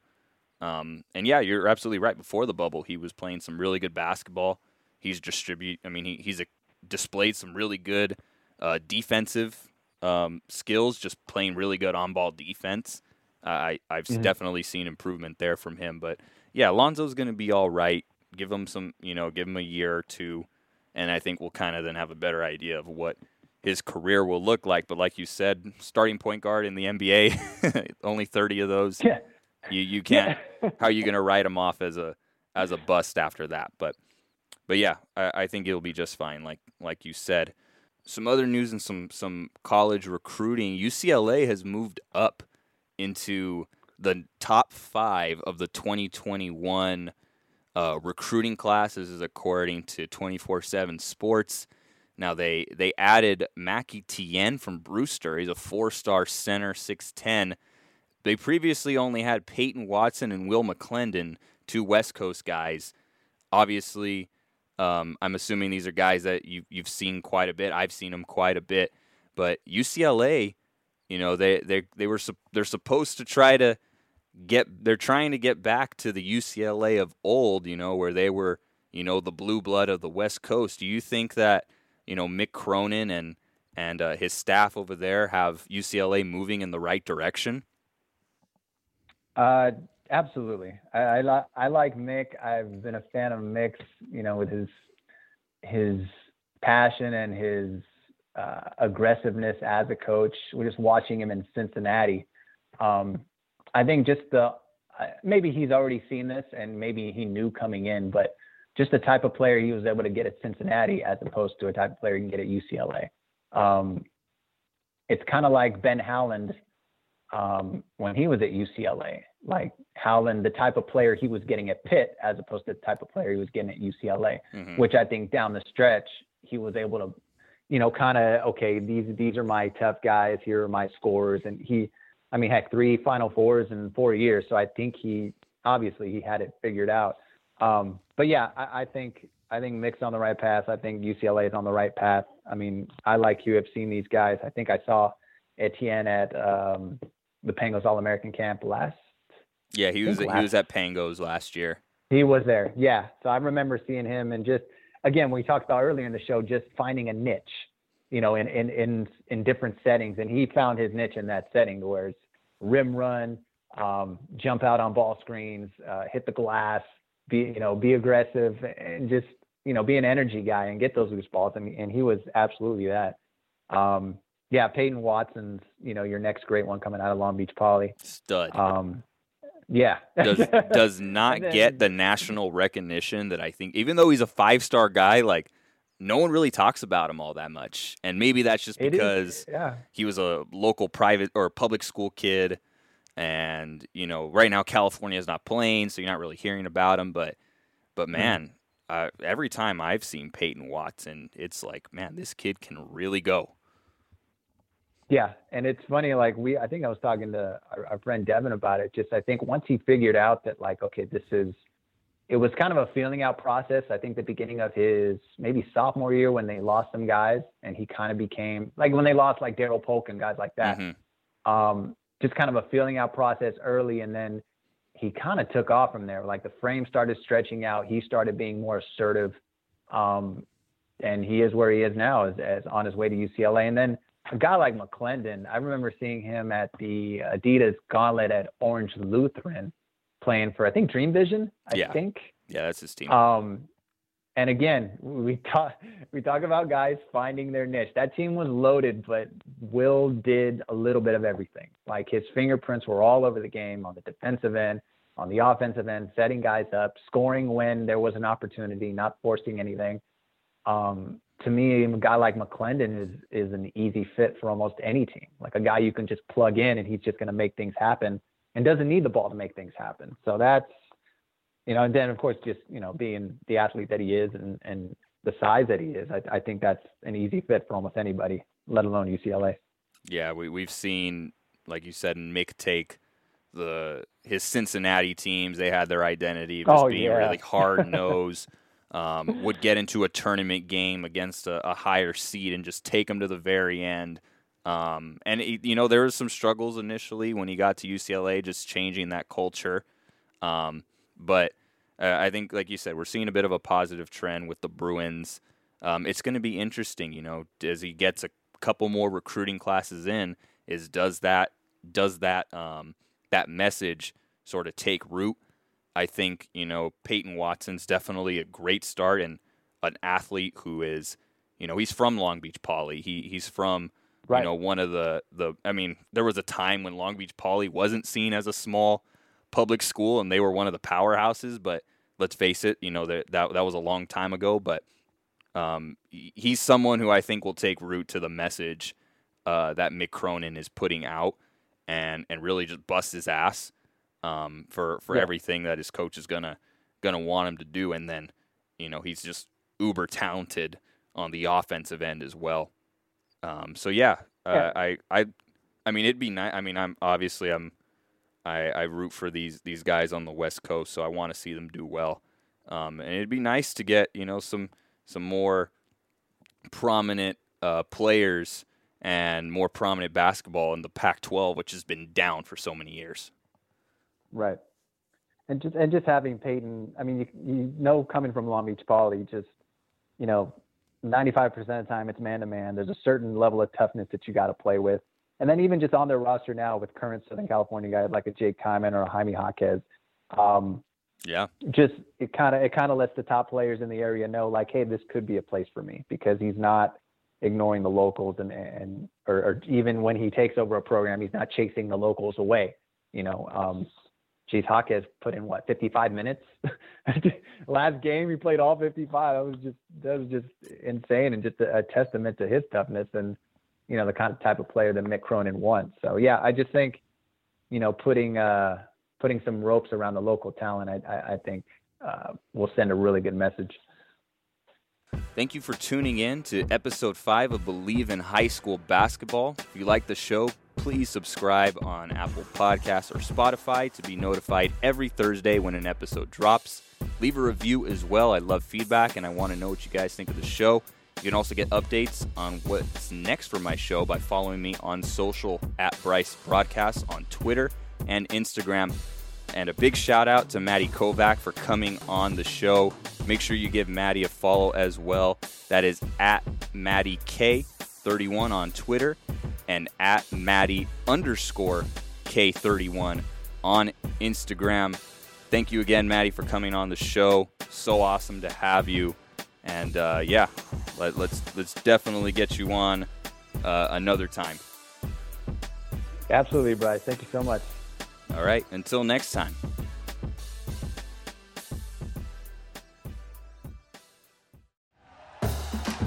Um, and yeah, you're absolutely right. Before the bubble, he was playing some really good basketball. He's distribute. I mean, he, he's a, displayed some really good uh, defensive um, skills, just playing really good on ball defense. Uh, I I've mm-hmm. definitely seen improvement there from him. But yeah, Alonzo's going to be all right. Give him some, you know, give him a year or two, and I think we'll kind of then have a better idea of what his career will look like. But like you said, starting point guard in the NBA, only 30 of those. Yeah. You you can't. Yeah. how are you going to write him off as a as a bust after that? But but yeah, I, I think it'll be just fine. Like like you said, some other news and some some college recruiting. UCLA has moved up into the top five of the 2021 uh, recruiting classes, is according to 24/7 Sports. Now they they added Mac Etienne from Brewster. He's a four-star center, 6'10". They previously only had Peyton Watson and Will McClendon, two West Coast guys. Obviously, um, I'm assuming these are guys that you, you've seen quite a bit. I've seen them quite a bit. But UCLA, you know, they they they were they're supposed to try to get they're trying to get back to the UCLA of old, you know, where they were, you know, the blue blood of the West Coast. Do you think that, you know, Mick Cronin and and uh, his staff over there have UCLA moving in the right direction? Uh, Absolutely. I, I, li- I like Mick. I've been a fan of Mick's, you know, with his his passion and his uh, aggressiveness as a coach. We're just watching him in Cincinnati. Um, I think just the uh, maybe he's already seen this and maybe he knew coming in, but just the type of player he was able to get at Cincinnati as opposed to a type of player you can get at UCLA. Um, it's kind of like Ben Howland um, when he was at UCLA like Howland, the type of player he was getting at Pitt as opposed to the type of player he was getting at UCLA, mm-hmm. which I think down the stretch he was able to, you know, kind of okay, these these are my tough guys. Here are my scores, and he, I mean, heck, three Final Fours in four years. So I think he obviously he had it figured out. Um, but yeah, I, I think I think Mick's on the right path. I think UCLA is on the right path. I mean, I like you have seen these guys. I think I saw Etienne at um, the Pangos All American camp last yeah, he was he was at Pangos last year. He was there. Yeah. So I remember seeing him and just again, we talked about earlier in the show, just finding a niche, you know, in in in in different settings, and he found his niche in that setting, where it's rim run, um, jump out on ball screens, uh, hit the glass, be you know, be aggressive, and just you know, be an energy guy and get those loose balls, and and he was absolutely that. Um, yeah, Peyton Watson's, you know, your next great one coming out of Long Beach Poly. Stud. Um, yeah. does does not then- get the national recognition that I think even though he's a five star guy, like no one really talks about him all that much. And maybe that's just because yeah. he was a local private or public school kid and you know right now california is not playing so you're not really hearing about him but but man uh, every time i've seen peyton watson it's like man this kid can really go Yeah, and it's funny. Like we, I think I was talking to our, our friend Devin about it. Just I think once he figured out that like, okay, this is, it was kind of a feeling out process. I think the beginning of his maybe sophomore year when they lost some guys, and he kind of became like when they lost like Daryl Polk and guys like that. Mhm. Um, just kind of a feeling out process early, and then he kind of took off from there. Like the frame started stretching out. He started being more assertive. Um, and he is where he is now, as, as on his way to UCLA. And then a guy like McClendon, I remember seeing him at the Adidas Gauntlet at Orange Lutheran, playing for I think Dream Vision. I Yeah. think. yeah that's his team Um, and again, we talk we talk about guys finding their niche. That team was loaded, but Will did a little bit of everything. Like his fingerprints were all over the game on the defensive end, on the offensive end, setting guys up, scoring when there was an opportunity, not forcing anything. Um, to me, a guy like McClendon is is an easy fit for almost any team. Like a guy you can just plug in and he's just going to make things happen, and doesn't need the ball to make things happen. So that's you know, and then of course just you know being the athlete that he is and and the size that he is, I, I think that's an easy fit for almost anybody, let alone UCLA. Yeah, we we've seen, like you said, in Mick take the his Cincinnati teams. They had their identity of just Oh, being yeah. really hard nosed. um, would get into a tournament game against a, a higher seed and just take them to the very end. Um, and he- you know there was some struggles initially when he got to UCLA, just changing that culture. Um, but uh, I think, like you said, we're seeing a bit of a positive trend with the Bruins. Um, it's going to be interesting, you know, as he gets a couple more recruiting classes in. Is does that does that um, that message sort of take root? I think you know Peyton Watson's definitely a great start and an athlete who is, you know, he's from Long Beach Poly. He he's from Right. you know one of the the. I mean, there was a time when Long Beach Poly wasn't seen as a small public school and they were one of the powerhouses. But let's face it, you know that that that was a long time ago. But um, he's someone who I think will take root to the message uh, that Mick Cronin is putting out and and really just bust his ass um, for for Yeah. everything that his coach is gonna gonna want him to do. And then you know he's just uber talented on the offensive end as well. Um, so yeah, uh, Yeah. I I I mean it'd be nice. I mean I'm obviously I'm I, I root for these these guys on the West Coast, so I want to see them do well. Um, and it'd be nice to get you know some some more prominent uh, players and more prominent basketball in the Pac-12, which has been down for so many years. Right. And just and just having Peyton, I mean, you, you know, coming from Long Beach Poly, just you know, 95% of the time it's man to man. There's a certain level of toughness that you got to play with, and then even just on their roster now with current Southern California guys like a Jake Kyman or a Jaime Jaquez, um, Yeah, just it kind of it kind of lets the top players in the area know like, hey, this could be a place for me because he's not ignoring the locals and and or, or even when he takes over a program, he's not chasing the locals away. You know, um, geez, Jaquez put in what 55 minutes last game. He played all 55. That was just that was just insane and just a, a testament to his toughness and you know the kind of type of player that Mick Cronin wants. So yeah, I just think you know putting uh putting some ropes around the local talent, I I, I think uh, will send a really good message. Thank you for tuning in to episode five of Bleav in High School Basketball. If you like the show, please subscribe on Apple Podcasts or Spotify to be notified every Thursday when an episode drops. Leave a review as well. I love feedback and I want to know what you guys think of the show. You can also get updates on what's next for my show by following me on social at Bryce Broadcast on Twitter and Instagram. And a big shout out to Maddie Kovac for coming on the show. Make sure you give Maddie a follow as well. That is at Maddie K31 on Twitter and at Maddie underscore K31 on Instagram. Thank you again, Maddie, for coming on the show. So awesome to have you. And uh, yeah, let, us let's, let's definitely get you on uh, another time. Absolutely, Bryce. Thank you so much. All right. Until next time.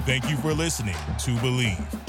Thank you for listening to Bleav.